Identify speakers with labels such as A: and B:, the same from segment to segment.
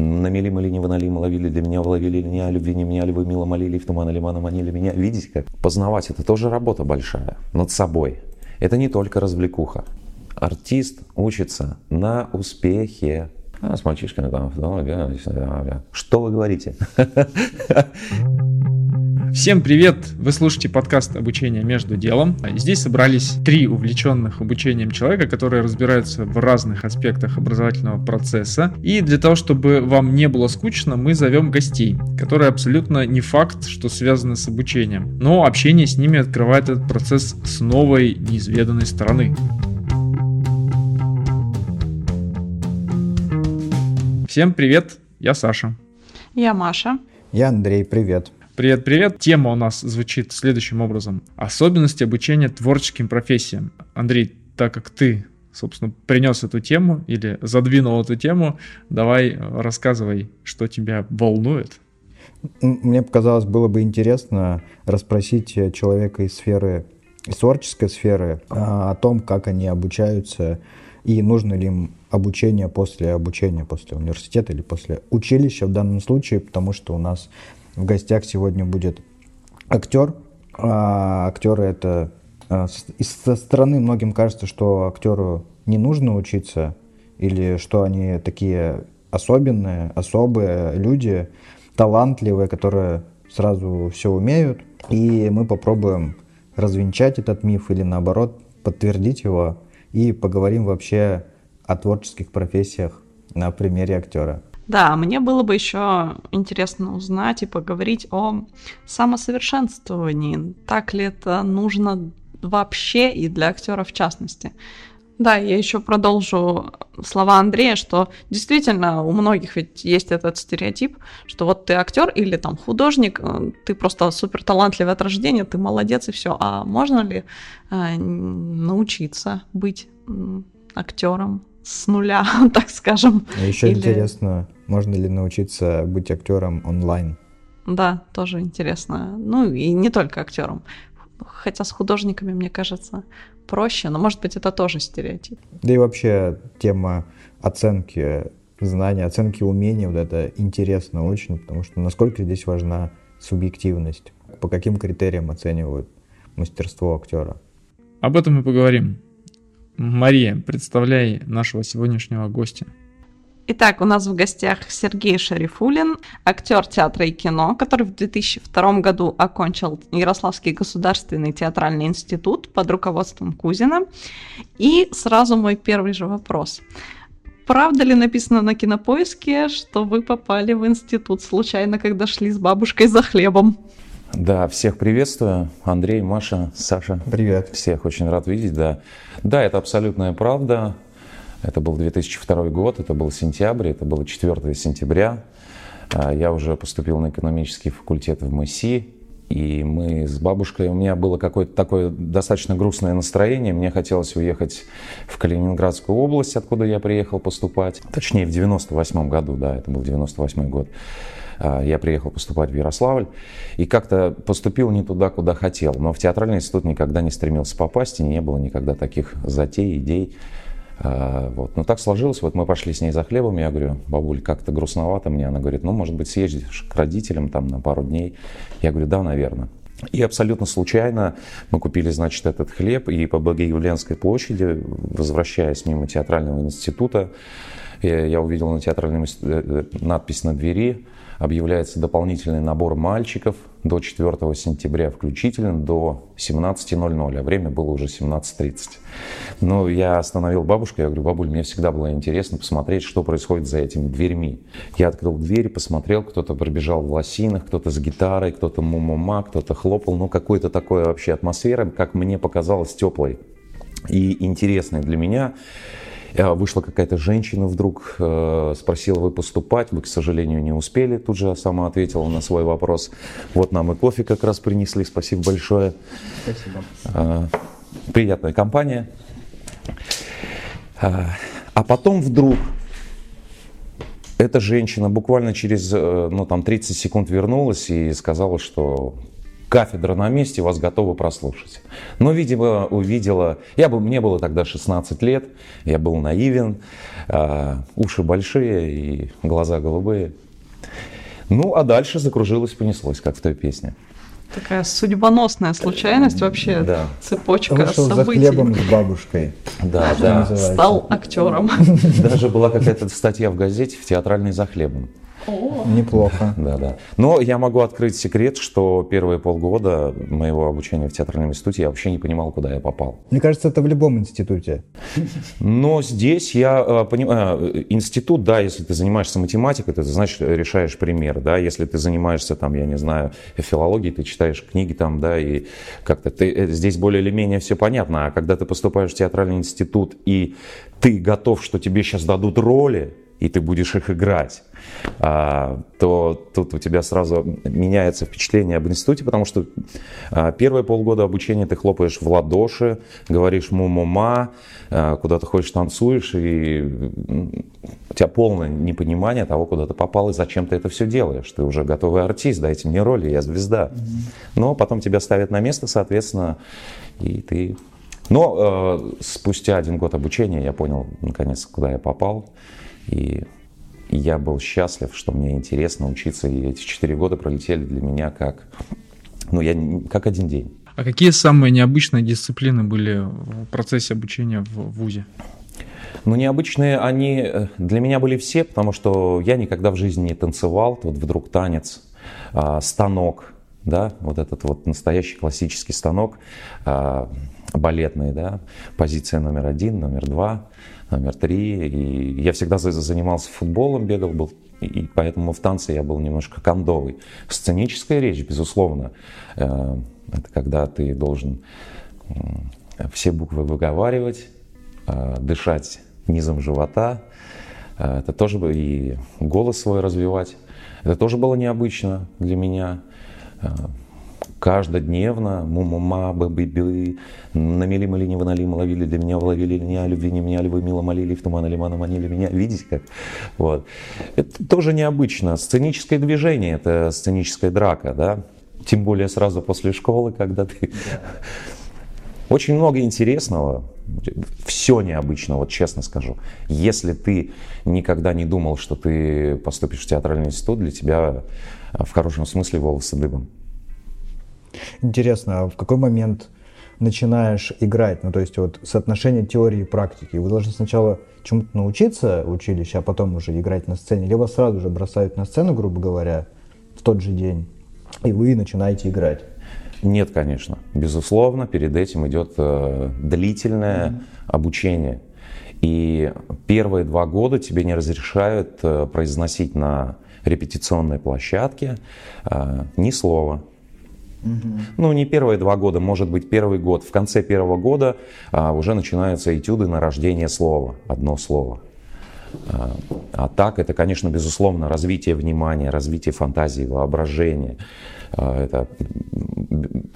A: Намели мы ли не вынали, ловили для меня, ловили ли меня, любви не меня, ли вы мило молили, в туман или мана манили меня. Видите как? Познавать это тоже работа большая над собой. Это не только развлекуха. Артист учится на успехе. А с мальчишками там, что вы говорите?
B: Всем привет! Вы слушаете подкаст обучения между делом». Здесь собрались три увлеченных обучением человека, которые разбираются в разных аспектах образовательного процесса. И для того, чтобы вам не было скучно, мы зовем гостей, которые абсолютно не факт, что связаны с обучением. Но общение с ними открывает этот процесс с новой, неизведанной стороны. Всем привет, я Саша.
C: Я Маша.
D: Я Андрей, привет.
B: Привет, привет. Тема у нас звучит следующим образом. Особенности обучения творческим профессиям. Андрей, так как ты, собственно, принес эту тему или задвинул эту тему, давай рассказывай, что тебя волнует.
D: Мне показалось, было бы интересно расспросить человека из сферы, из творческой сферы а, о том, как они обучаются и нужно ли им обучение после обучения, после университета или после училища в данном случае, потому что у нас в гостях сегодня будет актер. А актеры это... А, со стороны многим кажется, что актеру не нужно учиться, или что они такие особенные, особые люди, талантливые, которые сразу все умеют. И мы попробуем развенчать этот миф или наоборот подтвердить его и поговорим вообще о творческих профессиях на примере актера.
C: Да, мне было бы еще интересно узнать и поговорить о самосовершенствовании. Так ли это нужно вообще и для актера в частности? Да, я еще продолжу слова Андрея, что действительно у многих ведь есть этот стереотип, что вот ты актер или там художник, э, ты просто супер талантливый от рождения, ты молодец и все. А можно ли э, научиться быть актером с нуля, так скажем?
D: А еще Или... интересно, можно ли научиться быть актером онлайн?
C: Да, тоже интересно. Ну и не только актером. Хотя с художниками, мне кажется, проще, но может быть это тоже стереотип.
D: Да и вообще тема оценки знаний, оценки умений, вот это интересно очень, потому что насколько здесь важна субъективность, по каким критериям оценивают мастерство актера.
B: Об этом мы поговорим. Мария, представляй нашего сегодняшнего гостя.
C: Итак, у нас в гостях Сергей Шарифулин, актер театра и кино, который в 2002 году окончил Ярославский государственный театральный институт под руководством Кузина. И сразу мой первый же вопрос. Правда ли написано на кинопоиске, что вы попали в институт случайно, когда шли с бабушкой за хлебом?
A: Да, всех приветствую. Андрей, Маша, Саша.
D: Привет.
A: Всех очень рад видеть, да. Да, это абсолютная правда. Это был 2002 год, это был сентябрь, это было 4 сентября. А, я уже поступил на экономический факультет в МСИ, и мы с бабушкой, у меня было какое-то такое достаточно грустное настроение. Мне хотелось уехать в Калининградскую область, откуда я приехал поступать. Точнее, в 98 году, да, это был 98 год. А, я приехал поступать в Ярославль и как-то поступил не туда, куда хотел. Но в театральный институт никогда не стремился попасть, и не было никогда таких затей, идей. А, вот. Но так сложилось, вот мы пошли с ней за хлебом, я говорю, бабуль, как-то грустновато мне. Она говорит, ну, может быть, съездишь к родителям там на пару дней. Я говорю, да, наверное. И абсолютно случайно мы купили, значит, этот хлеб, и по Богоявленской площади, возвращаясь мимо театрального института, я увидел на театральной э, э, надпись на двери объявляется дополнительный набор мальчиков до 4 сентября включительно до 17.00, а время было уже 17.30. Но я остановил бабушку, я говорю, бабуль, мне всегда было интересно посмотреть, что происходит за этими дверьми. Я открыл дверь, посмотрел, кто-то пробежал в лосинах, кто-то с гитарой, кто-то мумума, кто-то хлопал, ну какой-то такой вообще атмосфера, как мне показалось, теплой и интересной для меня. Э, вышла какая-то женщина вдруг, э, спросила, вы поступать? Вы, к сожалению, не успели. Тут же сама ответила на свой вопрос. Вот нам и кофе как раз принесли. Спасибо большое.
D: Спасибо.
A: Э, приятная компания. А потом вдруг эта женщина буквально через ну, там, 30 секунд вернулась и сказала, что кафедра на месте, вас готовы прослушать. Но, видимо, увидела... Я был, мне было тогда 16 лет, я был наивен, э, уши большие и глаза голубые. Ну, а дальше закружилось, понеслось, как в той песне.
C: Такая судьбоносная случайность вообще, да. цепочка
D: Вышел
C: событий.
D: за хлебом с бабушкой.
A: Да, да.
C: Стал актером.
A: Даже была какая-то статья в газете в театральной за хлебом.
D: Неплохо.
A: Да, да. Но я могу открыть секрет, что первые полгода моего обучения в театральном институте я вообще не понимал, куда я попал.
D: Мне кажется, это в любом институте.
A: Но здесь я э, понимаю, институт, да, если ты занимаешься математикой, ты, значит, решаешь пример, да, если ты занимаешься, там, я не знаю, филологией, ты читаешь книги там, да, и как-то ты, э, здесь более или менее все понятно, а когда ты поступаешь в театральный институт и ты готов, что тебе сейчас дадут роли, и ты будешь их играть, а, то тут у тебя сразу меняется впечатление об институте, потому что а, первые полгода обучения ты хлопаешь в ладоши, говоришь му-му-ма, а, куда ты ходишь, танцуешь, и у тебя полное непонимание того, куда ты попал и зачем ты это все делаешь. Ты уже готовый артист, дайте мне роли, я звезда. Но потом тебя ставят на место, соответственно, и ты но э, спустя один год обучения я понял, наконец, куда я попал. И я был счастлив, что мне интересно учиться, и эти четыре года пролетели для меня как, ну, я, как один день.
B: А какие самые необычные дисциплины были в процессе обучения в ВУЗе?
A: Ну, необычные они э, для меня были все, потому что я никогда в жизни не танцевал. Вот вдруг танец, а, станок, да, вот этот вот настоящий классический станок, а, балетный, да, позиция номер один, номер два номер три. И я всегда занимался футболом, бегал, был и поэтому в танце я был немножко кондовый. Сценическая речь, безусловно, э, это когда ты должен все буквы выговаривать, э, дышать низом живота, э, это тоже и голос свой развивать. Это тоже было необычно для меня каждодневно, му-му-ма, бы-бы-бы, намели мали не вынали, ловили для меня, ловили меня, любви не меня, вы мило молили, в туман лимана манили меня, видите как? Вот. Это тоже необычно. Сценическое движение, это сценическая драка, да? Тем более сразу после школы, когда ты... Очень много интересного, все необычно, вот честно скажу. Если ты никогда не думал, что ты поступишь в театральный институт, для тебя в хорошем смысле волосы дыбом.
D: Интересно, а в какой момент начинаешь играть? Ну, то есть вот соотношение теории и практики. Вы должны сначала чему-то научиться в училище, а потом уже играть на сцене. Либо сразу же бросают на сцену, грубо говоря, в тот же день, и вы начинаете играть.
A: Нет, конечно. Безусловно, перед этим идет э, длительное mm-hmm. обучение. И первые два года тебе не разрешают э, произносить на репетиционной площадке э, ни слова. Ну, не первые два года, может быть, первый год. В конце первого года а, уже начинаются этюды на рождение слова, одно слово. А, а так, это, конечно, безусловно, развитие внимания, развитие фантазии, воображения. А, это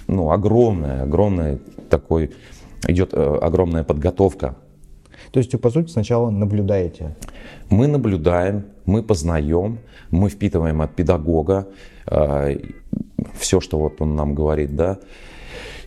A: ну, огромная, огромная такой, идет э, огромная подготовка.
D: То есть, по сути, сначала наблюдаете?
A: Мы наблюдаем, мы познаем, мы впитываем от педагога э, все, что вот он нам говорит, да.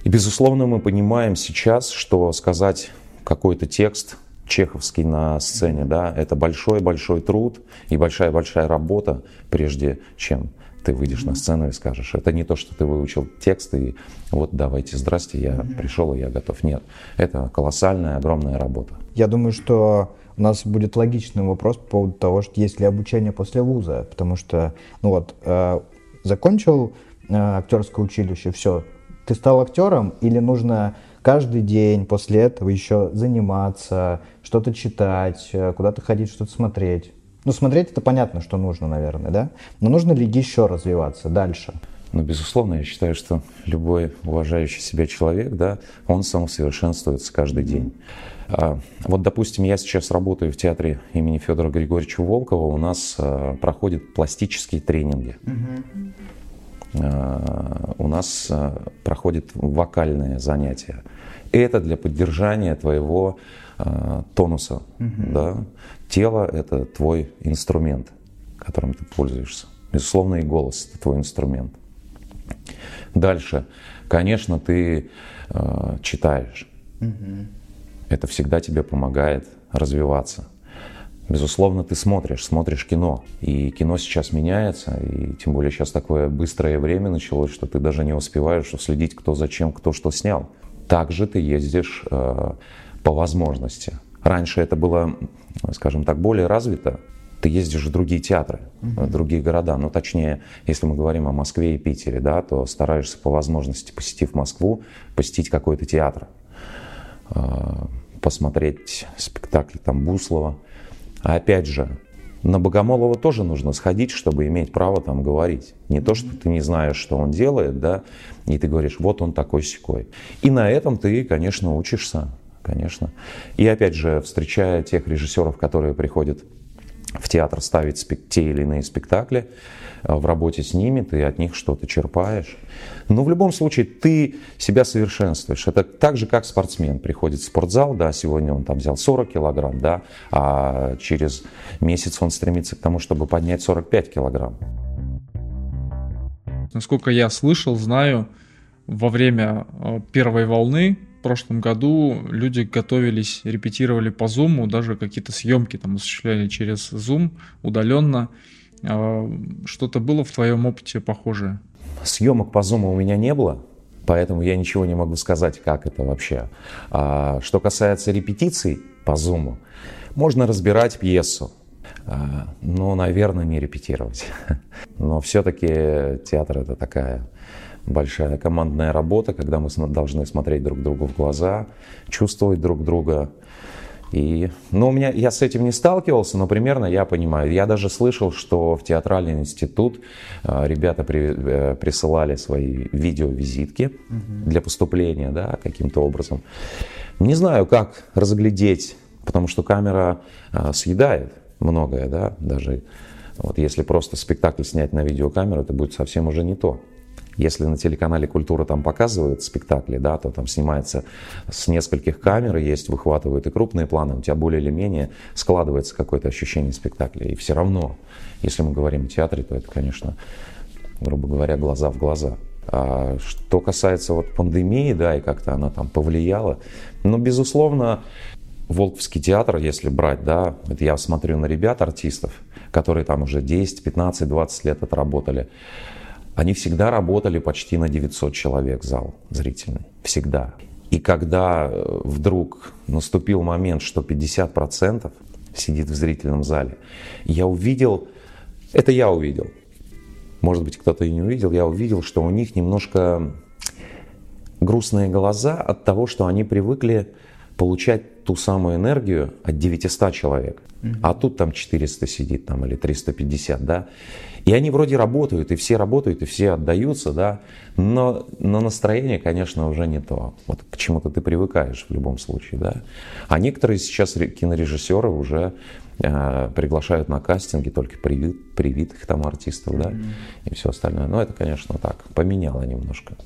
A: И, безусловно, мы понимаем сейчас, что сказать какой-то текст чеховский на сцене, да, это большой-большой труд и большая-большая работа, прежде чем ты выйдешь на сцену и скажешь, это не то, что ты выучил текст и вот давайте, здрасте, я пришел и я готов. Нет, это колоссальная, огромная работа.
D: Я думаю, что у нас будет логичный вопрос по поводу того, что есть ли обучение после вуза, потому что, ну вот, э, закончил актерское училище, все, ты стал актером или нужно каждый день после этого еще заниматься, что-то читать, э, куда-то ходить, что-то смотреть? Ну, смотреть это понятно, что нужно, наверное, да? Но нужно ли еще развиваться дальше?
A: Ну, безусловно, я считаю, что любой уважающий себя человек, да, он самосовершенствуется каждый день. А, вот, допустим, я сейчас работаю в театре имени Федора Григорьевича Волкова. У нас а, проходят пластические тренинги. А, у нас проходят вокальные занятия. Это для поддержания твоего тонуса. Да? Тело — это твой инструмент, которым ты пользуешься. Безусловно, и голос — это твой инструмент. Дальше, конечно, ты э, читаешь. Угу. Это всегда тебе помогает развиваться. Безусловно, ты смотришь, смотришь кино. И кино сейчас меняется, и тем более сейчас такое быстрое время началось, что ты даже не успеваешь следить, кто зачем, кто что снял. Также ты ездишь э, по возможности. Раньше это было, скажем так, более развито. Ты ездишь в другие театры, в другие города. Ну, точнее, если мы говорим о Москве и Питере, да, то стараешься по возможности, посетив Москву, посетить какой-то театр, э, посмотреть спектакль там Буслова а опять же, на Богомолова тоже нужно сходить, чтобы иметь право там говорить. Не то, что ты не знаешь, что он делает, да, и ты говоришь, вот он такой секой. И на этом ты, конечно, учишься, конечно. И опять же, встречая тех режиссеров, которые приходят в театр ставить те или иные спектакли, Э, в работе с ними, ты от них что-то черпаешь. Но в любом случае ты себя совершенствуешь. Это так же, как спортсмен приходит в спортзал, да, сегодня он там взял 40 килограмм, да, а через месяц он стремится к тому, чтобы поднять 45 килограмм.
B: Насколько я слышал, знаю, во время э, первой волны в прошлом году люди готовились, репетировали по Zoom, даже какие-то съемки там осуществляли через Zoom удаленно. А, что-то было в твоем опыте похожее?
A: Съемок по Zoom у меня не было, поэтому я ничего не могу сказать, как это вообще. А, что касается репетиций по Zoom, можно разбирать пьесу, а, но, наверное, не репетировать. Но все-таки театр это такая большая командная работа, когда мы должны смотреть друг другу в глаза, чувствовать друг друга, и, ну, у меня, я с этим не сталкивался, но примерно я понимаю. Я даже слышал, что в театральный институт э, ребята при, э, присылали свои видеовизитки угу. для поступления, да, каким-то образом. Не знаю, как разглядеть, потому что камера э, съедает многое, да, даже вот если просто спектакль снять на видеокамеру, это будет совсем уже не то. Если на телеканале «Культура» там показывают спектакли, да, то там снимается с нескольких камер, есть, выхватывают и крупные планы, у тебя более или менее складывается какое-то ощущение спектакля. И все равно, если мы говорим о театре, то это, конечно, грубо говоря, глаза в глаза. А что касается вот пандемии, да, и как-то она там повлияла, ну, безусловно, Волковский театр, если брать, да, это я смотрю на ребят, артистов, которые там уже 10, 15, 20 лет отработали. Они всегда работали почти на 900 человек зал зрительный. Всегда. И когда э, вдруг наступил момент, что 50% сидит в зрительном зале, я увидел, это я увидел, может быть, кто-то и не увидел, я увидел, что у них немножко грустные глаза от того, что они привыкли получать ту самую энергию от 900 человек. А тут там 400 сидит там, или 350, да. И они вроде работают, и все работают, и все отдаются, да, но, но настроение, конечно, уже не то. Вот к чему-то ты привыкаешь в любом случае, да. А некоторые сейчас кинорежиссеры уже э, приглашают на кастинги только привит, привитых там артистов, да, mm-hmm. и все остальное. Но это, конечно, так, поменяло немножко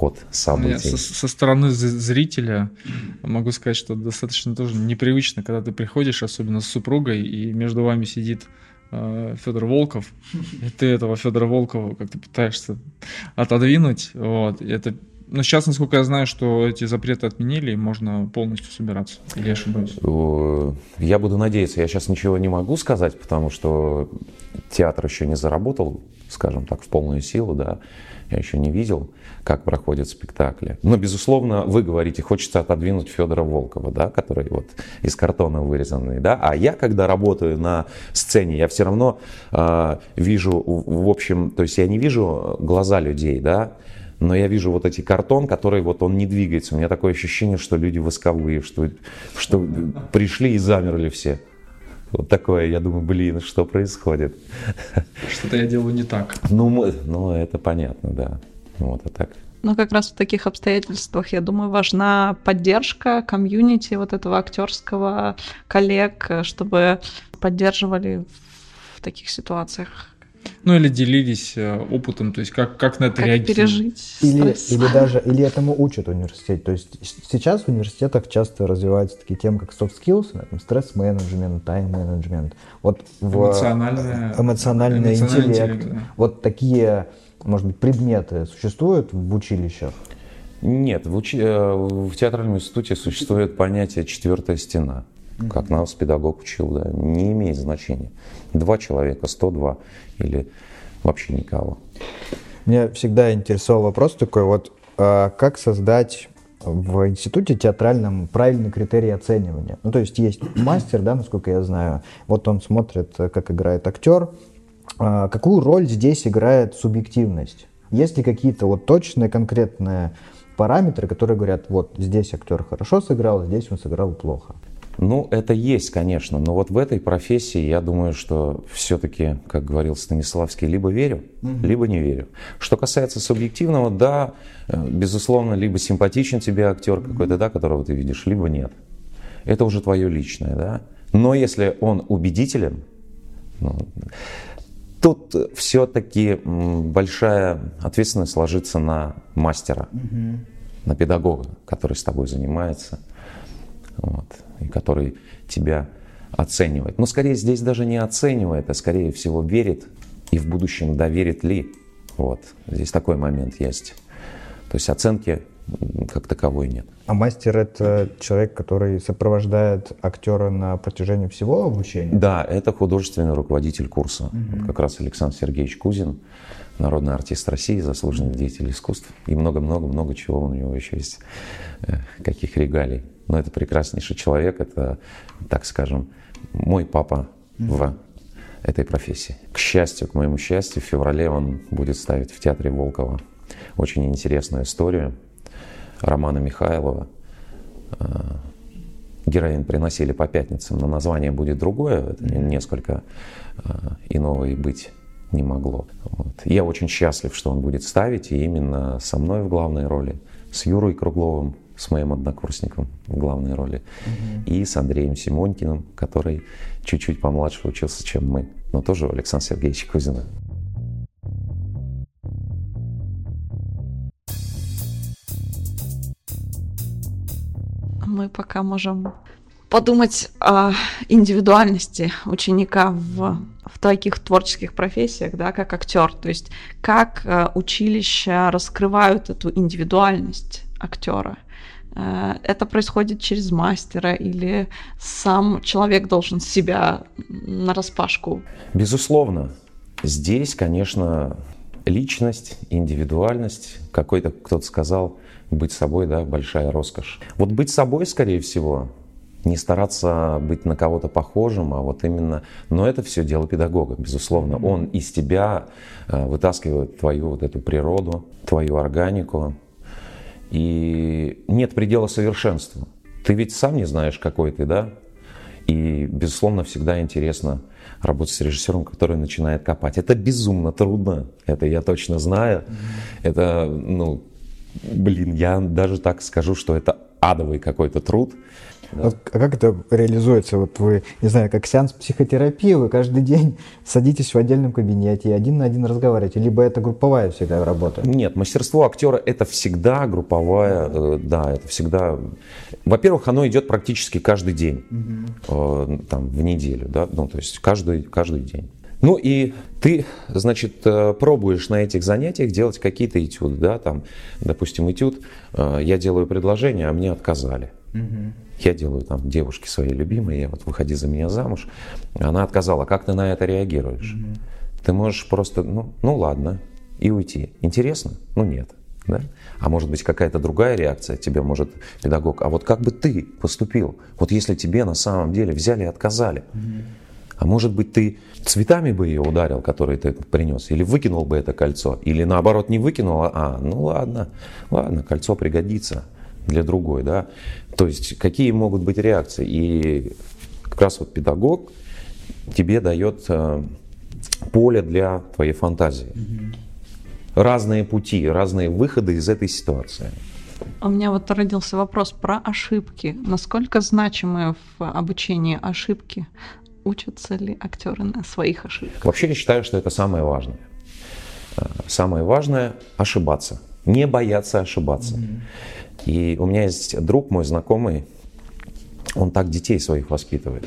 A: ход событий.
B: Я со, со стороны зрителя могу сказать, что достаточно тоже непривычно, когда ты приходишь, особенно с супругой, и между вами сидит Э, Федор Волков, и ты этого Федора Волкова как-то пытаешься отодвинуть. Вот. И это но сейчас, насколько я знаю, что эти запреты отменили, и можно полностью собираться. Или я ошибаюсь?
A: Я буду надеяться. Я сейчас ничего не могу сказать, потому что театр еще не заработал, скажем так, в полную силу, да. Я еще не видел как проходят спектакли. Но, безусловно, вы говорите, хочется отодвинуть Федора Волкова, да, который вот из картона вырезанный, да, а я, когда работаю на сцене, я все равно э, вижу, в общем, то есть я не вижу глаза людей, да, но я вижу вот эти картон, который вот он не двигается. У меня такое ощущение, что люди восковые, что, что пришли и замерли все. Вот такое, я думаю, блин, что происходит?
B: Что-то я делаю не так.
A: Ну, ну это понятно, да. Вот, а так.
C: Но как раз в таких обстоятельствах, я думаю, важна поддержка комьюнити вот этого актерского коллег, чтобы поддерживали в таких ситуациях.
B: Ну или делились э, опытом, то есть как, как на это как реагировать.
C: пережить
D: или, или даже, или этому учат в университете. То есть сейчас в университетах часто развиваются такие темы, как soft skills, стресс-менеджмент, тайм-менеджмент. Вот
B: в эмоциональный,
D: эмоциональный интеллект. интеллект да. Вот такие может быть, предметы существуют в училищах?
A: Нет, в, уч... Э, в театральном институте существует понятие «четвертая стена», как нас педагог учил, да, не имеет значения. Два человека, 102 или вообще никого.
D: Меня всегда интересовал вопрос такой, вот а как создать в институте театральном правильный критерий оценивания. Ну, то есть есть мастер, да, насколько я знаю, вот он смотрит, как играет актер. А какую роль здесь играет субъективность? Есть ли какие-то вот точные, конкретные параметры, которые говорят, вот здесь актер хорошо сыграл, здесь он сыграл плохо?
A: Ну, это есть, конечно, но вот в этой профессии я думаю, что все-таки, как говорил Станиславский, либо верю, угу. либо не верю. Что касается субъективного, да, э, безусловно, либо симпатичен тебе актер какой-то, да, которого ты видишь, либо нет. Это уже твое личное, да. Но если он убедителен, ну, тут все-таки большая ответственность ложится на мастера, угу. на педагога, который с тобой занимается. Вот и который тебя оценивает. Но скорее здесь даже не оценивает, а скорее всего верит и в будущем доверит ли. Вот, здесь такой момент есть. То есть оценки как таковой нет.
D: А мастер это человек, который сопровождает актера на протяжении всего обучения?
A: Да, это художественный руководитель курса. Угу. Вот как раз Александр Сергеевич Кузин, народный артист России, заслуженный деятель искусств. И много-много-много чего у него еще есть, э, каких регалий. Но это прекраснейший человек, это, так скажем, мой папа в этой профессии. К счастью, к моему счастью, в феврале он будет ставить в театре Волкова очень интересную историю Романа Михайлова. Э, героин приносили по пятницам, но название будет другое, это несколько э, иного и быть не могло. Вот. Я очень счастлив, что он будет ставить, и именно со мной в главной роли, с Юрой Кругловым, с моим однокурсником в главной роли, угу. и с Андреем Симонькиным, который чуть-чуть помладше учился, чем мы, но тоже у Александра Сергеевича Кузина.
C: Мы пока можем подумать о индивидуальности ученика в, в таких творческих профессиях, да, как актер. То есть как э, училища раскрывают эту индивидуальность актера. Э, это происходит через мастера или сам человек должен себя на распашку?
A: Безусловно. Здесь, конечно, личность, индивидуальность, какой-то, кто-то сказал, быть собой, да, большая роскошь. Вот быть собой, скорее всего, не стараться быть на кого-то похожим, а вот именно, но это все дело педагога, безусловно. Он из тебя э, вытаскивает твою вот эту природу, твою органику, и нет предела совершенству. Ты ведь сам не знаешь, какой ты, да? И, безусловно, всегда интересно работать с режиссером, который начинает копать. Это безумно трудно, это я точно знаю. Это, ну, блин, я даже так скажу, что это адовый какой-то труд.
D: Да. Вот, а как это реализуется? Вот вы, не знаю, как сеанс психотерапии, вы каждый день садитесь в отдельном кабинете и один на один разговариваете, либо это групповая всегда работа?
A: Нет, мастерство актера это всегда групповая, э, да, это всегда. Во-первых, оно идет практически каждый день, угу. э, там в неделю, да, ну то есть каждый каждый день. Ну и ты, значит, э, пробуешь на этих занятиях делать какие-то этюды, да, там, допустим, этюд, э, я делаю предложение, а мне отказали. Угу. Я делаю там девушке своей любимой, я вот выходи за меня замуж, она отказала, как ты на это реагируешь? Угу. Ты можешь просто, ну, ну ладно, и уйти. Интересно? Ну нет. Да? А может быть какая-то другая реакция тебе может педагог. А вот как бы ты поступил? Вот если тебе на самом деле взяли и отказали. Угу. А может быть, ты цветами бы ее ударил, которые ты принес, или выкинул бы это кольцо, или наоборот не выкинул, а, а ну ладно, ладно, кольцо пригодится для другой, да. То есть какие могут быть реакции? И как раз вот педагог тебе дает э, поле для твоей фантазии. Угу. Разные пути, разные выходы из этой ситуации.
C: У меня вот родился вопрос про ошибки. Насколько значимы в обучении ошибки? Учатся ли актеры на своих ошибках?
A: Вообще я считаю, что это самое важное. Э, самое важное – ошибаться. Не бояться ошибаться. Mm-hmm. И у меня есть друг мой знакомый, он так детей своих воспитывает.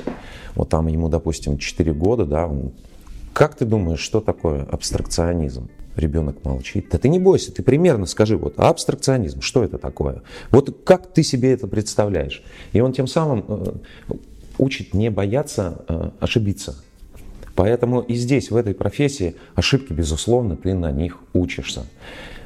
A: Вот там ему, допустим, 4 года, да, он... Как ты думаешь, что такое абстракционизм? Ребенок молчит. Да ты не бойся, ты примерно скажи, вот абстракционизм, что это такое? Вот как ты себе это представляешь? И он тем самым э, учит не бояться э, ошибиться. Поэтому и здесь, в этой профессии, ошибки, безусловно, ты на них учишься.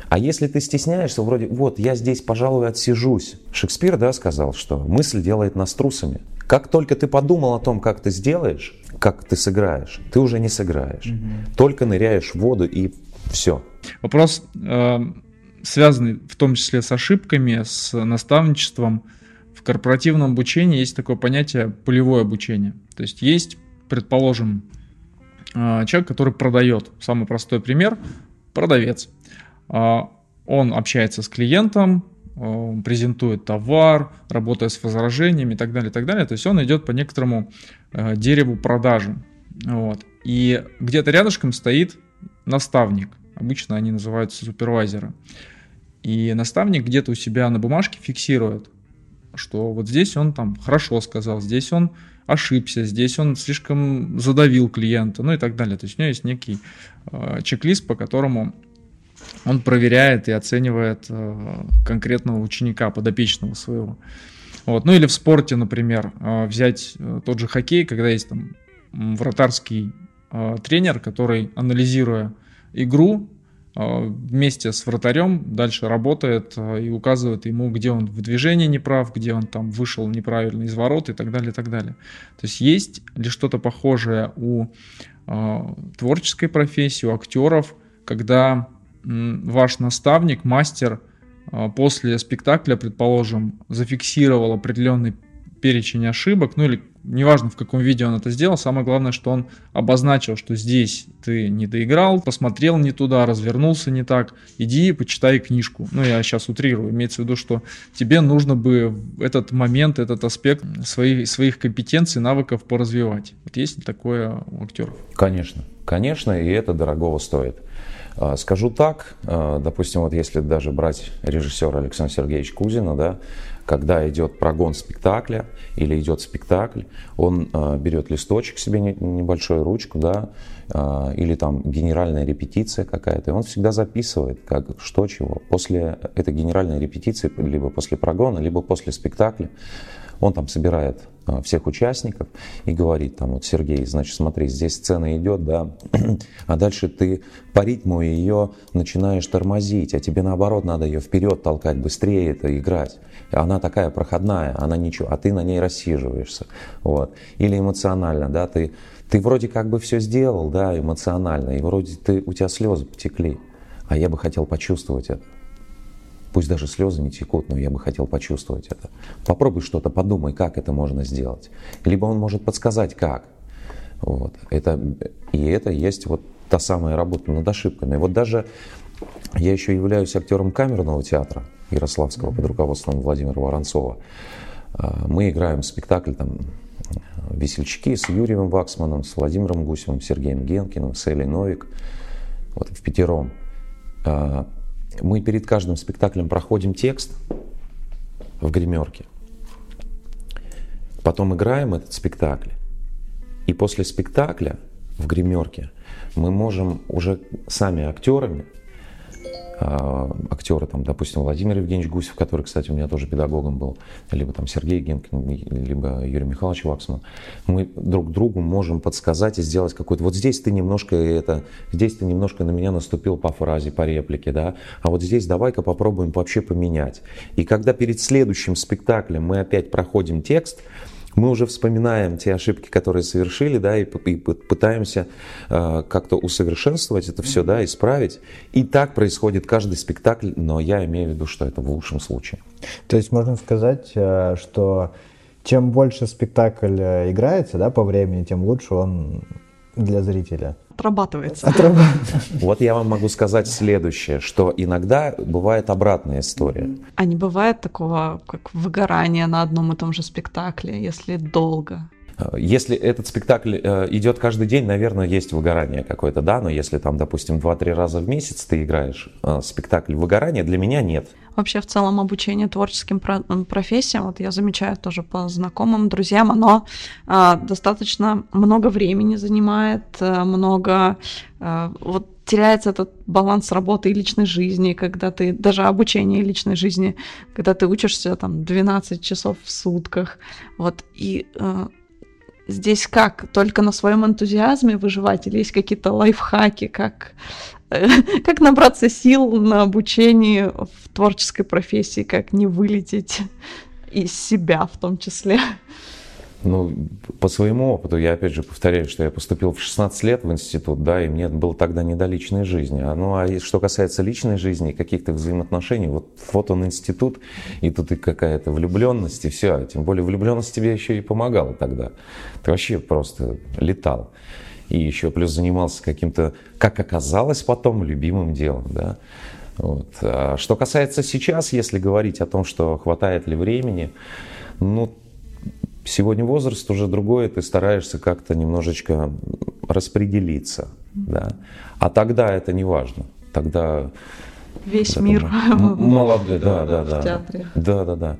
A: А если ты стесняешься, вроде, вот, я здесь, пожалуй, отсижусь. Шекспир, да, сказал, что мысль делает нас трусами. Как только ты подумал о том, как ты сделаешь, как ты сыграешь, ты уже не сыграешь. Угу. Только ныряешь в воду и все.
B: Вопрос э, связанный в том числе с ошибками, с наставничеством. Корпоративном обучении есть такое понятие полевое обучение. То есть есть, предположим, э, человек, который продает. Самый простой пример – продавец. Э, он общается с клиентом, э, презентует товар, работая с возражениями и так далее, и так далее. То есть он идет по некоторому дереву продажи. Вот. И где-то рядышком стоит наставник. Обычно они называются супервайзеры. И наставник где-то у себя на бумажке фиксирует, что вот здесь он там хорошо сказал, здесь он ошибся, здесь он слишком задавил клиента, ну и так далее. То есть у него есть некий э, чек-лист, по которому он проверяет и оценивает э, конкретного ученика, подопечного своего. Вот. Ну или в спорте, например, э, взять э, тот же хоккей, когда есть там вратарский э, тренер, который, анализируя игру, вместе с вратарем дальше работает э, и указывает ему, где он в движении неправ, где он там вышел неправильно из ворот и так далее, и так далее. То есть есть ли что-то похожее у э, творческой профессии, у актеров, когда ваш наставник, мастер после спектакля, предположим, зафиксировал определенный перечень ошибок, ну или неважно в каком виде он это сделал, самое главное, что он обозначил, что здесь ты не доиграл, посмотрел не туда, развернулся не так, иди почитай книжку. Ну, я сейчас утрирую, имеется в виду, что тебе нужно бы этот момент, этот аспект своих, своих компетенций, навыков поразвивать. Вот есть такое у актеров?
A: Конечно, конечно, и это дорогого стоит. А, скажу так, а, допустим, вот если даже брать режиссера Александра Сергеевича Кузина, да, когда идет прогон спектакля или идет спектакль, он э, берет листочек себе не, небольшую ручку, да, э, или там генеральная репетиция какая-то, и он всегда записывает, как, что, чего. После этой генеральной репетиции, либо после прогона, либо после спектакля, он там собирает а, всех участников и говорит, там вот, Сергей, значит, смотри, здесь сцена идет, да, а дальше ты по ритму ее начинаешь тормозить, а тебе наоборот надо ее вперед толкать, быстрее это играть. Она такая проходная, она ничего, а ты на ней рассиживаешься, вот. Или эмоционально, да, ты, ты вроде как бы все сделал, да, эмоционально, и вроде ты, у тебя слезы потекли, а я бы хотел почувствовать это. Пусть даже слезы не текут, но я бы хотел почувствовать это. Попробуй что-то, подумай, как это можно сделать. Либо он может подсказать, как. Вот. Это, и это есть вот та самая работа над ошибками. Вот даже я еще являюсь актером камерного театра Ярославского под руководством Владимира Воронцова. А, мы играем спектакль там «Весельчаки» с Юрием Ваксманом, с Владимиром Гусевым, Сергеем Генкиным, с Элей Новик. Вот в пятером. А, мы перед каждым спектаклем проходим текст в гримерке. Потом играем этот спектакль. И после спектакля в гримерке мы можем уже сами актерами актеры, там, допустим, Владимир Евгеньевич Гусев, который, кстати, у меня тоже педагогом был, либо там Сергей Генкин, либо Юрий Михайлович Ваксман, мы друг другу можем подсказать и сделать какой-то, вот здесь ты немножко это, здесь ты немножко на меня наступил по фразе, по реплике, да, а вот здесь давай-ка попробуем вообще поменять. И когда перед следующим спектаклем мы опять проходим текст, мы уже вспоминаем те ошибки, которые совершили, да, и, и пытаемся э, как-то усовершенствовать это все, да, исправить. И так происходит каждый спектакль, но я имею в виду, что это в лучшем случае.
D: То есть можно сказать, э, что чем больше спектакль э, играется, да, по времени, тем лучше он для зрителя
C: отрабатывается.
A: Вот я вам могу сказать следующее, что иногда бывает обратная история.
C: А не бывает такого, как выгорание на одном и том же спектакле, если долго?
A: Если этот спектакль э, идет каждый день, наверное, есть выгорание какое-то, да, но если там, допустим, 2-3 раза в месяц ты играешь э, спектакль выгорания, для меня нет.
C: Вообще, в целом, обучение творческим профессиям, вот я замечаю тоже по знакомым, друзьям, оно э, достаточно много времени занимает, э, много... Э, вот теряется этот баланс работы и личной жизни, когда ты, даже обучение личной жизни, когда ты учишься там 12 часов в сутках, вот, и э, здесь как? Только на своем энтузиазме выживать или есть какие-то лайфхаки, как, как набраться сил на обучении в творческой профессии, как не вылететь из себя в том числе?
A: Ну, по своему опыту, я опять же повторяю, что я поступил в 16 лет в институт, да, и мне было тогда не до личной жизни. А, ну, а что касается личной жизни и каких-то взаимоотношений, вот, вот он институт, и тут и какая-то влюбленность, и все. Тем более влюбленность тебе еще и помогала тогда. Ты вообще просто летал. И еще плюс занимался каким-то, как оказалось потом, любимым делом, да. Вот. А что касается сейчас, если говорить о том, что хватает ли времени, ну, Сегодня возраст уже другой, ты стараешься как-то немножечко распределиться, да. А тогда это не важно. Тогда
C: весь мир
A: молодой, да, да, да, в театре. Да, да, да.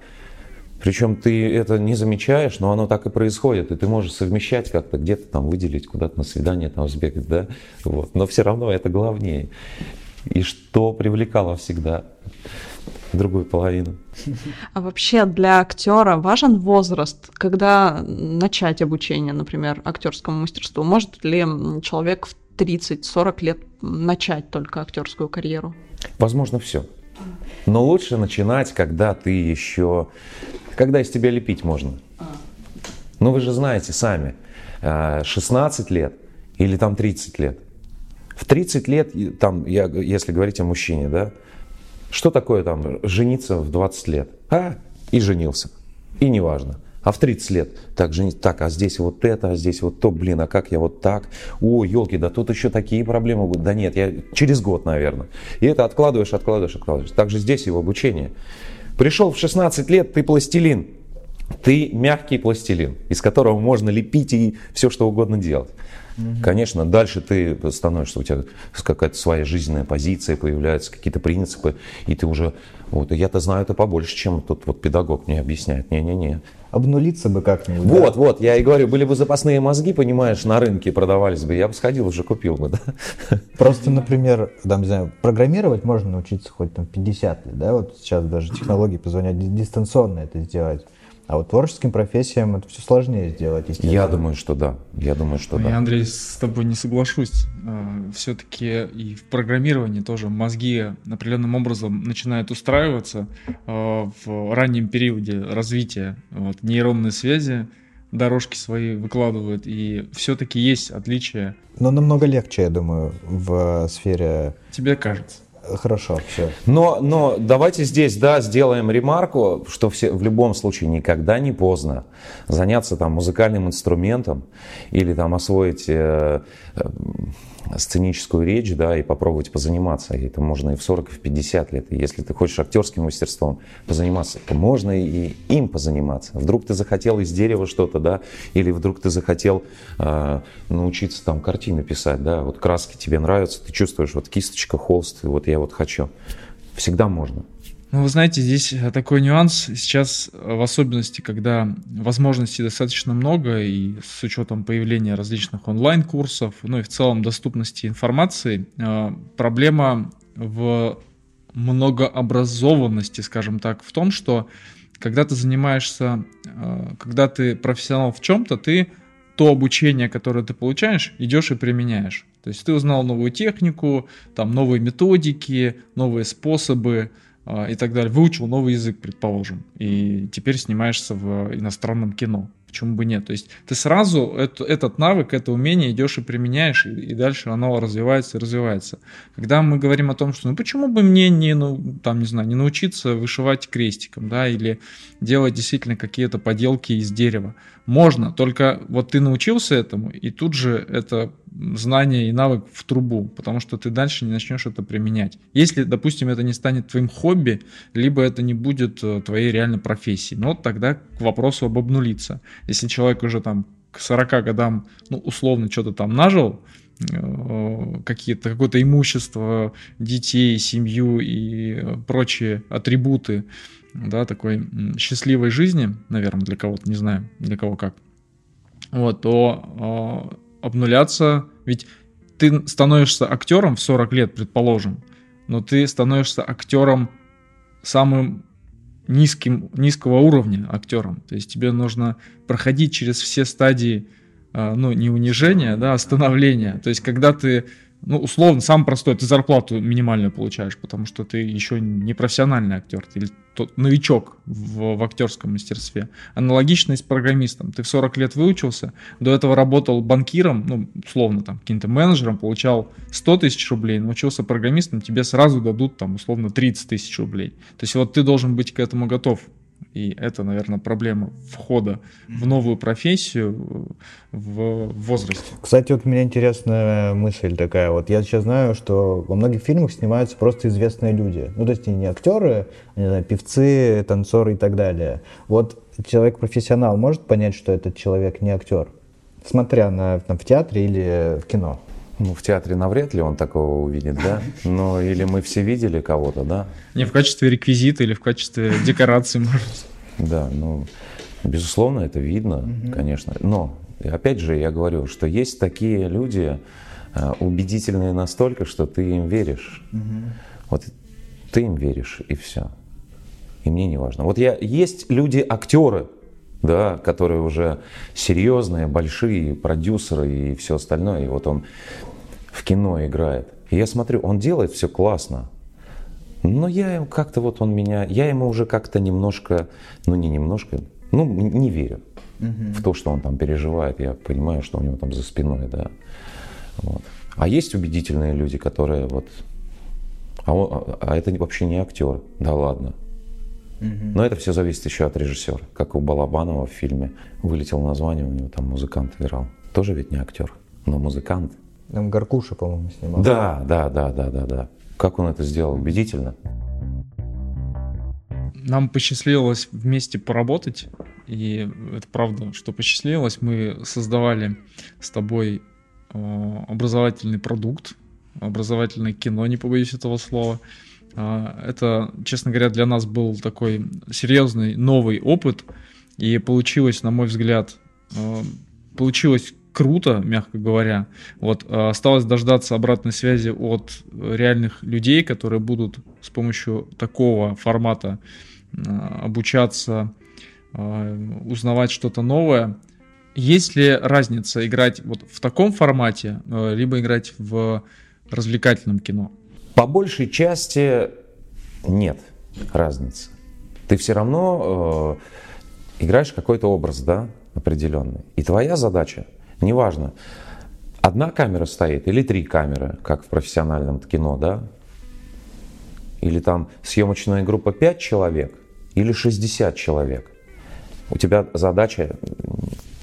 A: Причем ты это не замечаешь, но оно так и происходит, и ты можешь совмещать как-то, где-то там выделить, куда-то на свидание там сбегать, да, вот. Но все равно это главнее. И что привлекало всегда другую половину.
C: А вообще для актера важен возраст, когда начать обучение, например, актерскому мастерству? Может ли человек в 30-40 лет начать только актерскую карьеру?
A: Возможно, все. Но лучше начинать, когда ты еще... Когда из тебя лепить можно. Ну, вы же знаете сами, 16 э, лет или там 30 лет. В 30 лет, там, я, если говорить о мужчине, да, что такое там жениться в 20 лет? А, и женился. И неважно. А в 30 лет так женить, так, а здесь вот это, а здесь вот то, блин, а как я вот так? О, елки, да тут еще такие проблемы будут. Да нет, я через год, наверное. И это откладываешь, откладываешь, откладываешь. Также здесь его обучение. Пришел в 16 лет, ты пластилин. Ты мягкий пластилин, из которого можно лепить и все, что угодно делать. Угу. Конечно, дальше ты становишься, у тебя какая-то своя жизненная позиция, появляются какие-то принципы, и ты уже, вот, я-то знаю это побольше, чем тут вот педагог мне объясняет. Не-не-не.
D: Обнулиться бы как-нибудь.
A: Вот, да? вот, я и говорю, были бы запасные мозги, понимаешь, на рынке продавались бы, я бы сходил уже купил бы, да.
D: Просто, например, там, не знаю, программировать можно научиться хоть там 50 лет, да, вот сейчас даже технологии позволяют дистанционно это сделать. А вот творческим профессиям это все сложнее сделать, естественно.
A: Я думаю, что да. Я думаю, что да.
B: Я, Андрей, с тобой не соглашусь. А, Все-таки и в программировании тоже мозги определенным образом начинают устраиваться а, в раннем периоде развития. Вот, нейронные связи, дорожки свои выкладывают, и все-таки есть отличия.
D: Но намного легче, я думаю, в сфере...
B: Тебе кажется.
D: Хорошо, все.
A: Но, но давайте здесь, да, сделаем ремарку, что все, в любом случае никогда не поздно заняться там музыкальным инструментом или там освоить э, э, сценическую речь, да, и попробовать позаниматься. И это можно и в 40, и в 50 лет. И если ты хочешь актерским мастерством позаниматься, то можно и им позаниматься. Вдруг ты захотел из дерева что-то, да, или вдруг ты захотел э, научиться там картины писать, да, вот краски тебе нравятся, ты чувствуешь, вот кисточка, холст, вот я вот хочу. Всегда можно.
B: Ну, вы знаете, здесь э, такой нюанс. Сейчас, э, в особенности, когда возможностей достаточно много, и с учетом появления различных онлайн-курсов, ну и в целом доступности информации, э, проблема в многообразованности, скажем так, в том, что когда ты занимаешься, когда ты профессионал в чем-то, ты то обучение, которое ты получаешь, идешь и применяешь. То есть ты узнал новую технику, там новые методики, новые способы, а, и так далее. Выучил новый язык, предположим, и теперь снимаешься в иностранном кино. Почему бы нет? То есть ты сразу это, этот навык, это умение идешь и применяешь, и, и дальше оно развивается и развивается. Когда мы говорим о том, что ну почему бы мне не, ну, там, не знаю, не научиться вышивать крестиком, да, или делать действительно какие-то поделки из дерева. Можно, только вот ты научился этому, и тут же это знание и навык в трубу, потому что ты дальше не начнешь это применять. Если, допустим, это не станет твоим хобби, либо это не будет э, твоей реальной профессией, но тогда к вопросу об обнулиться. Если человек уже там к 40 годам, ну, условно, что-то там нажил, э, какие-то, какое-то имущество, детей, семью и прочие атрибуты, да, такой счастливой жизни, наверное, для кого-то, не знаю, для кого как, вот, то э, обнуляться, ведь ты становишься актером в 40 лет, предположим, но ты становишься актером самым низким, низкого уровня актером. То есть тебе нужно проходить через все стадии, а, ну, не унижения, да, а становления. То есть когда ты ну, условно, самый простой, ты зарплату минимальную получаешь, потому что ты еще не профессиональный актер, ты или тот новичок в, в актерском мастерстве. Аналогично и с программистом. Ты в 40 лет выучился, до этого работал банкиром, ну, условно, там, каким-то менеджером, получал 100 тысяч рублей, научился программистом, тебе сразу дадут, там, условно, 30 тысяч рублей. То есть вот ты должен быть к этому готов. И это, наверное, проблема входа в новую профессию в возрасте.
D: Кстати, вот у меня интересная мысль такая. Вот я сейчас знаю, что во многих фильмах снимаются просто известные люди. Ну, то есть не актеры, а, не знаю, певцы, танцоры и так далее. Вот человек-профессионал может понять, что этот человек не актер, смотря на там, в театре или в кино?
A: Ну, в театре навряд ли он такого увидит, да? Но или мы все видели кого-то, да?
B: Не в качестве реквизита или в качестве декорации, может.
A: Да, ну, безусловно, это видно, конечно. Но, опять же, я говорю, что есть такие люди, а, убедительные настолько, что ты им веришь. Вот ты им веришь, и все. И мне не важно. Вот я, есть люди-актеры, да, которые уже серьезные, большие, продюсеры и все остальное. И вот он в кино играет. И я смотрю, он делает все классно. Но я как-то вот он меня, я ему уже как-то немножко, ну не немножко, ну не верю угу. в то, что он там переживает. Я понимаю, что у него там за спиной, да. Вот. А есть убедительные люди, которые вот, а, он, а это вообще не актер, да ладно. Угу. Но это все зависит еще от режиссера. Как у Балабанова в фильме вылетело название, у него там музыкант играл. Тоже ведь не актер, но музыкант.
D: Там Гаркуша, по-моему, снимал.
A: Да, да, да, да, да, да. Как он это сделал? Убедительно.
B: Нам посчастливилось вместе поработать, и это правда, что посчастливилось. Мы создавали с тобой э, образовательный продукт, образовательное кино, не побоюсь этого слова. А, это, честно говоря, для нас был такой серьезный новый опыт, и получилось, на мой взгляд, э, получилось круто, мягко говоря. Вот э, осталось дождаться обратной связи от реальных людей, которые будут с помощью такого формата обучаться, узнавать что-то новое. Есть ли разница играть вот в таком формате, либо играть в развлекательном кино?
A: По большей части нет разницы. Ты все равно э, играешь какой-то образ, да, определенный. И твоя задача неважно, одна камера стоит или три камеры, как в профессиональном кино, да? Или там съемочная группа 5 человек или 60 человек. У тебя задача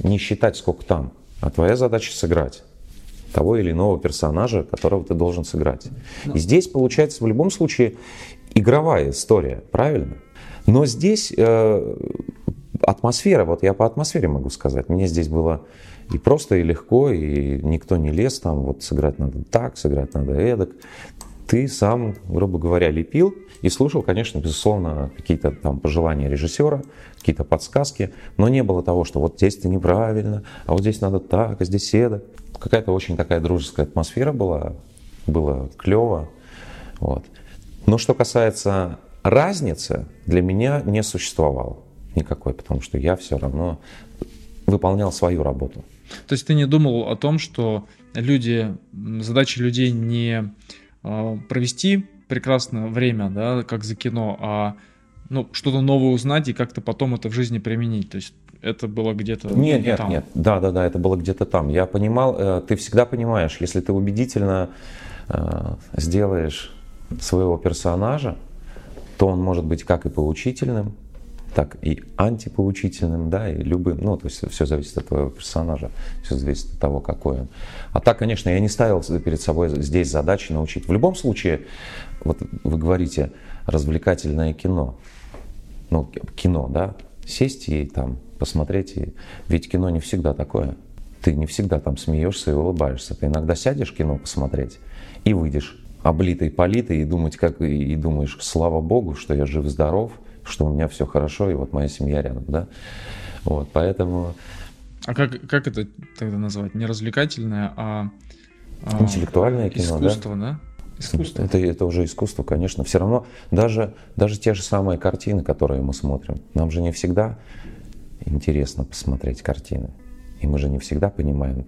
A: не считать, сколько там, а твоя задача сыграть того или иного персонажа, которого ты должен сыграть. И здесь получается в любом случае игровая история, правильно? Но здесь э, атмосфера, вот я по атмосфере могу сказать, мне здесь было и просто, и легко, и никто не лез там, вот сыграть надо так, сыграть надо эдак. Ты сам, грубо говоря, лепил и слушал, конечно, безусловно, какие-то там пожелания режиссера, какие-то подсказки, но не было того, что вот здесь ты неправильно, а вот здесь надо так, а здесь эдак. Какая-то очень такая дружеская атмосфера была, было клево. Вот. Но что касается разницы, для меня не существовало никакой, потому что я все равно выполнял свою работу.
B: То есть ты не думал о том, что люди, задача людей не провести прекрасное время, да, как за кино, а ну, что-то новое узнать и как-то потом это в жизни применить. То есть это было где-то
A: нет, нет, там. нет, да, да, да, это было где-то там. Я понимал, э, ты всегда понимаешь, если ты убедительно э, сделаешь своего персонажа, то он может быть как и поучительным, так и антипоучительным, да, и любым, ну, то есть все зависит от твоего персонажа, все зависит от того, какой он. А так, конечно, я не ставил перед собой здесь задачи научить. В любом случае, вот вы говорите, развлекательное кино, ну, кино, да, сесть и там посмотреть, и... ведь кино не всегда такое. ты не всегда там смеешься и улыбаешься. Ты иногда сядешь кино посмотреть и выйдешь облитый, политый и думать, как и думаешь, слава богу, что я жив-здоров, что у меня все хорошо, и вот моя семья рядом, да. Вот, поэтому...
B: А как, как это тогда назвать? Не развлекательное, а...
A: а Интеллектуальное кино,
B: искусство, да? да? Искусство.
A: Это, это уже искусство, конечно. Все равно даже, даже те же самые картины, которые мы смотрим, нам же не всегда интересно посмотреть картины. И мы же не всегда понимаем,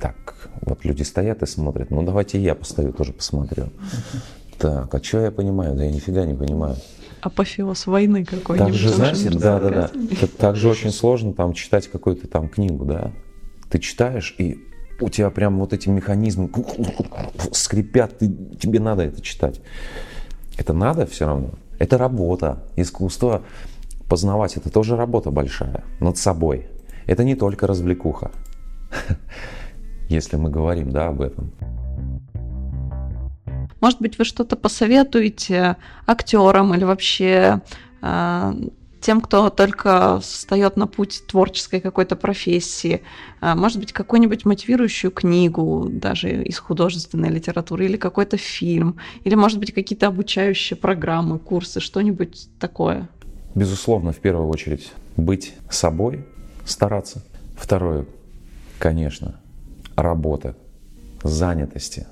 A: так, вот люди стоят и смотрят, ну давайте я постою, тоже посмотрю. Так, а что я понимаю? Да я нифига не понимаю.
C: Апофеоз войны какой-нибудь.
A: Так же, знаете, да, да, да. Так же очень сложно там читать какую-то там книгу, да. Ты читаешь, и у тебя прям вот эти механизмы скрипят, ты, тебе надо это читать. Это надо все равно. Это работа. Искусство познавать, это тоже работа большая над собой. Это не только развлекуха, если мы говорим да, об этом.
C: Может быть, вы что-то посоветуете актерам или вообще э, тем, кто только встает на путь творческой какой-то профессии, э, может быть, какую-нибудь мотивирующую книгу даже из художественной литературы, или какой-то фильм, или, может быть, какие-то обучающие программы, курсы, что-нибудь такое?
A: Безусловно, в первую очередь, быть собой, стараться. Второе, конечно, работа, занятости,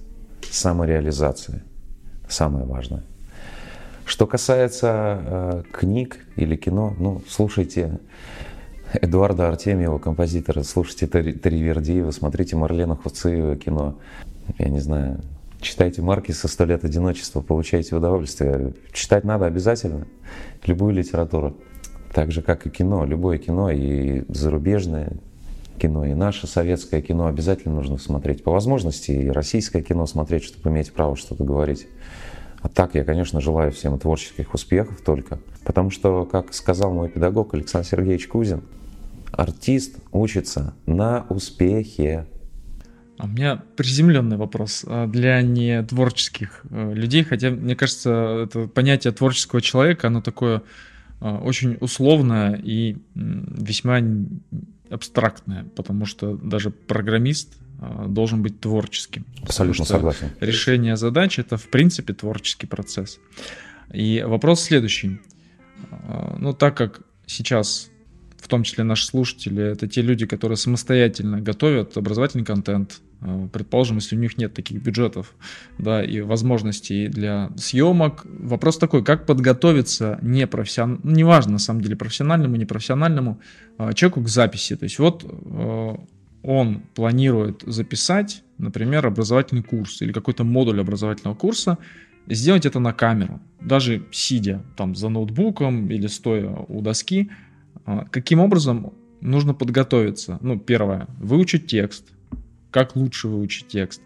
A: самореализация. Самое важное. Что касается э, книг или кино, ну, слушайте Эдуарда Артемьева, композитора, слушайте Таривердиева, смотрите Марлена Хуциева кино. Я не знаю, читайте Маркиса «Сто лет одиночества», получайте удовольствие. Читать надо обязательно, любую литературу. Так же, как и кино, любое кино, и зарубежное кино, и наше советское кино обязательно нужно смотреть. По возможности и российское кино смотреть, чтобы иметь право что-то говорить. А так я, конечно, желаю всем творческих успехов только. Потому что, как сказал мой педагог Александр Сергеевич Кузин, артист учится на успехе.
B: А у меня приземленный вопрос а, для не творческих э, людей, хотя мне кажется, это понятие творческого человека, оно такое а, очень условное и весьма абстрактное, потому что даже программист должен быть творческим.
A: Абсолютно согласен.
B: Решение задач это в принципе творческий процесс. И вопрос следующий. Ну, так как сейчас в том числе наши слушатели, это те люди, которые самостоятельно готовят образовательный контент. Э, предположим, если у них нет таких бюджетов да, и возможностей для съемок. Вопрос такой, как подготовиться не профессион... Ну, неважно на самом деле профессиональному, непрофессиональному э, человеку к записи. То есть вот э, он планирует записать, например, образовательный курс или какой-то модуль образовательного курса, сделать это на камеру, даже сидя там за ноутбуком или стоя у доски – каким образом нужно подготовиться? Ну, первое, выучить текст. Как лучше выучить текст?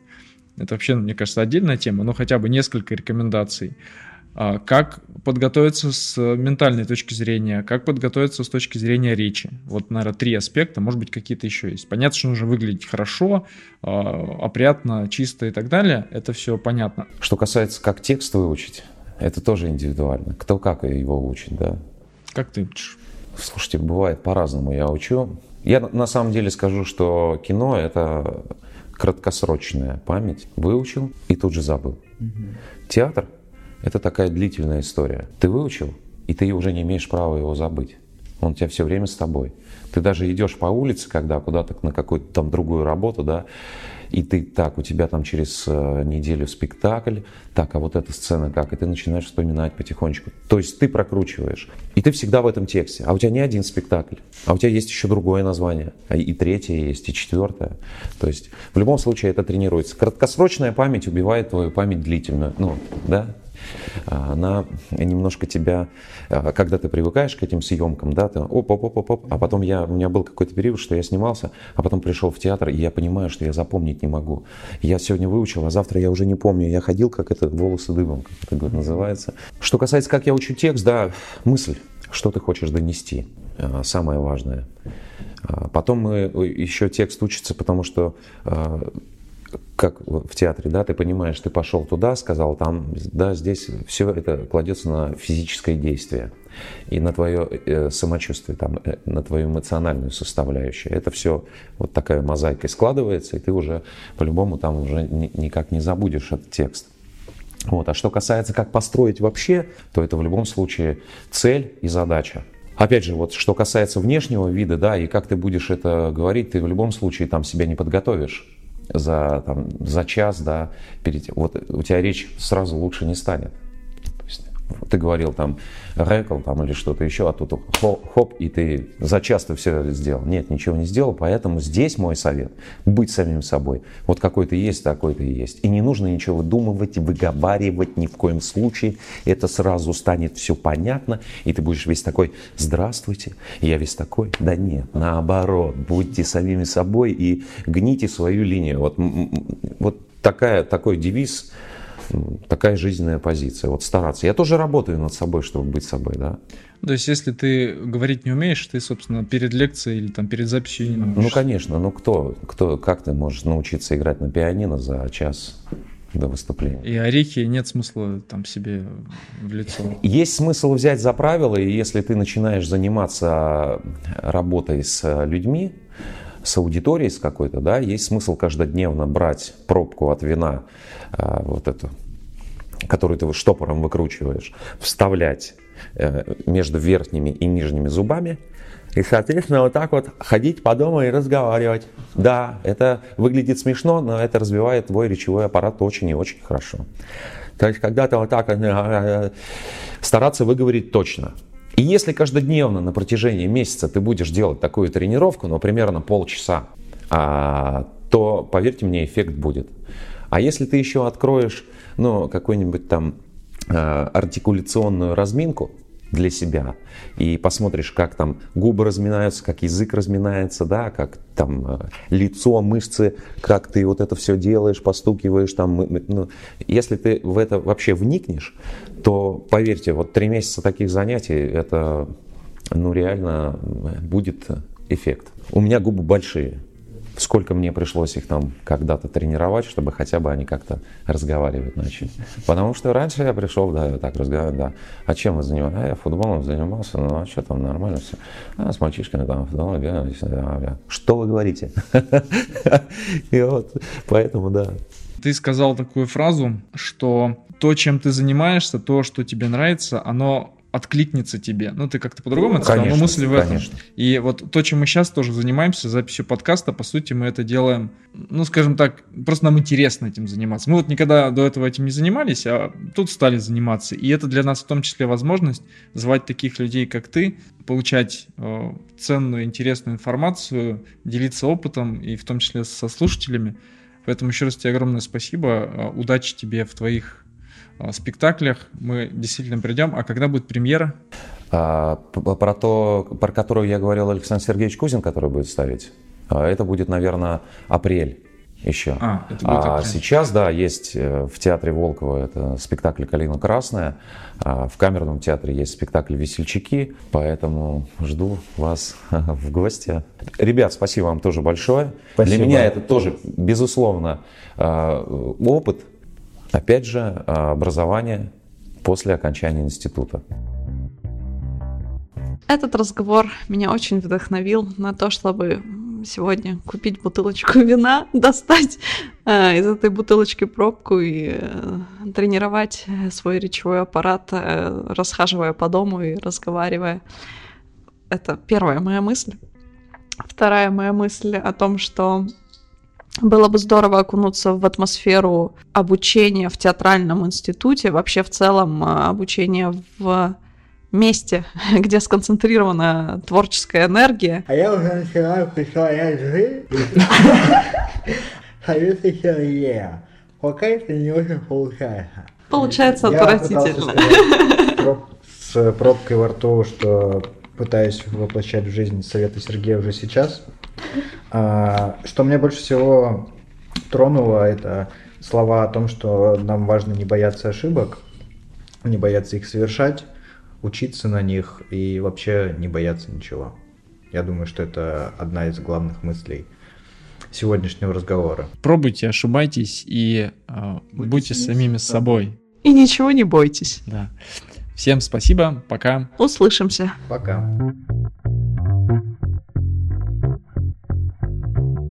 B: Это вообще, мне кажется, отдельная тема, но хотя бы несколько рекомендаций. А, как подготовиться с ментальной точки зрения, как подготовиться с точки зрения речи. Вот, наверное, три аспекта, может быть, какие-то еще есть. Понятно, что нужно выглядеть хорошо, а, опрятно, чисто и так далее. Это все понятно.
A: Что касается, как текст выучить, это тоже индивидуально. Кто как его учит, да.
B: Как ты учишь?
A: Слушайте, бывает по-разному я учу. Я на самом деле скажу, что кино — это краткосрочная память. Выучил и тут же забыл. Угу. Театр — это такая длительная история. Ты выучил, и ты уже не имеешь права его забыть. Он у тебя все время с тобой. Ты даже идешь по улице, когда куда-то на какую-то там другую работу, да, и ты так, у тебя там через э, неделю спектакль, так, а вот эта сцена как, и ты начинаешь вспоминать потихонечку. То есть ты прокручиваешь, и ты всегда в этом тексте, а у тебя не один спектакль, а у тебя есть еще другое название, а и третье есть, и четвертое. То есть в любом случае это тренируется. Краткосрочная память убивает твою память длительную, ну, да, она немножко тебя, а, когда ты привыкаешь к этим съемкам, да, ты оп, оп, оп, оп, оп, а потом я, у меня был какой-то период, что я снимался, а потом пришел в театр, и я понимаю, что я запомнить не могу. Я сегодня выучил, а завтра я уже не помню. Я ходил, как это, волосы дыбом, как это называется. Что касается, как я учу текст, да, мысль, что ты хочешь донести, а, самое важное. А, потом мы еще текст учится, потому что как в театре, да, ты понимаешь, ты пошел туда, сказал, там, да, здесь все это кладется на физическое действие и на твое э, самочувствие, там, э, на твою эмоциональную составляющую. Это все вот такая мозаикой складывается, и ты уже по-любому там уже ни, никак не забудешь этот текст. Вот. А что касается, как построить вообще, то это в любом случае цель и задача. Опять же, вот что касается внешнего вида, да, и как ты будешь это говорить, ты в любом случае там себя не подготовишь за, там, за час, да, перед, вот у тебя речь сразу лучше не станет. Ты говорил там рэкл там или что-то еще, а тут хоп, хоп, и ты за час ты все сделал. Нет, ничего не сделал, поэтому здесь мой совет – быть самим собой. Вот какой ты есть, такой ты есть. И не нужно ничего выдумывать, выговаривать ни в коем случае. Это сразу станет все понятно, и ты будешь весь такой «Здравствуйте, я весь такой». Да нет, наоборот, будьте самими собой и гните свою линию. Вот, вот такая, такой девиз – такая жизненная позиция. Вот стараться. Я тоже работаю над собой, чтобы быть собой, да.
B: То есть, если ты говорить не умеешь, ты, собственно, перед лекцией или там перед записью не научишься.
A: Ну, конечно. Ну, кто, кто, как ты можешь научиться играть на пианино за час до выступления.
B: И орехи нет смысла там себе в лицо.
A: Есть смысл взять за правило, и если ты начинаешь заниматься работой с людьми, с аудиторией с какой-то, да, есть смысл каждодневно брать пробку от вина, а, вот эту, которую ты штопором выкручиваешь, вставлять э, между верхними и нижними зубами, и, соответственно, вот так вот ходить по дому и разговаривать. Да, это выглядит смешно, но это развивает твой речевой аппарат очень и очень хорошо. То есть, когда ты вот так э, э, стараться выговорить точно – и если каждодневно на протяжении месяца ты будешь делать такую тренировку, ну, примерно полчаса, а, то, поверьте мне, эффект будет. А если ты еще откроешь, ну, какую-нибудь там а, артикуляционную разминку, для себя. И посмотришь, как там губы разминаются, как язык разминается, да, как там э, лицо, мышцы, как ты вот это все делаешь, постукиваешь там. Ну, если ты в это вообще вникнешь, то поверьте, вот три месяца таких занятий, это ну реально будет эффект. У меня губы большие сколько мне пришлось их там когда-то тренировать, чтобы хотя бы они как-то разговаривать начали. Потому что раньше я пришел, да, так разговаривать, да. А чем вы занимаетесь? А я футболом занимался, ну а что там, нормально все. А с мальчишками там футбол бегали. Что вы говорите? И вот, поэтому, да.
B: Ты сказал такую фразу, что то, чем ты занимаешься, то, что тебе нравится, оно откликнется тебе. Ну, ты как-то по-другому это сказал, но мысль в этом. Конечно. И вот то, чем мы сейчас тоже занимаемся, записью подкаста, по сути, мы это делаем, ну, скажем так, просто нам интересно этим заниматься. Мы вот никогда до этого этим не занимались, а тут стали заниматься. И это для нас в том числе возможность звать таких людей, как ты, получать э, ценную, интересную информацию, делиться опытом, и в том числе со слушателями. Поэтому еще раз тебе огромное спасибо. Э, удачи тебе в твоих спектаклях мы действительно придем. А когда будет премьера?
A: А, про то, про которую я говорил Александр Сергеевич Кузин, который будет ставить, а, это будет, наверное, апрель еще. А, а сейчас, да, есть э, в театре Волкова это спектакль «Калина красная», а в камерном театре есть спектакль «Весельчаки», поэтому жду вас в гости. Ребят, спасибо вам тоже большое. Спасибо. Для меня это тоже, безусловно, а, опыт, Опять же, а, образование после окончания института.
C: Этот разговор меня очень вдохновил на то, чтобы сегодня купить бутылочку вина, достать э, из этой бутылочки пробку и э, тренировать свой речевой аппарат, э, расхаживая по дому и разговаривая. Это первая моя мысль. Вторая моя мысль о том, что было бы здорово окунуться в атмосферу обучения в театральном институте, вообще в целом э, обучение в месте, где сконцентрирована творческая энергия.
D: А я уже начинаю представлять жизнь Союза Сергея. Пока это не очень получается.
C: Получается отвратительно.
D: С пробкой во рту, что пытаюсь воплощать в жизнь советы Сергея уже сейчас. А, что мне больше всего тронуло, это слова о том, что нам важно не бояться ошибок, не бояться их совершать, учиться на них и вообще не бояться ничего. Я думаю, что это одна из главных мыслей сегодняшнего разговора.
B: Пробуйте, ошибайтесь и э, будьте, будьте самими собой.
C: И ничего не бойтесь.
B: Да. Всем спасибо, пока.
C: Услышимся.
D: Пока.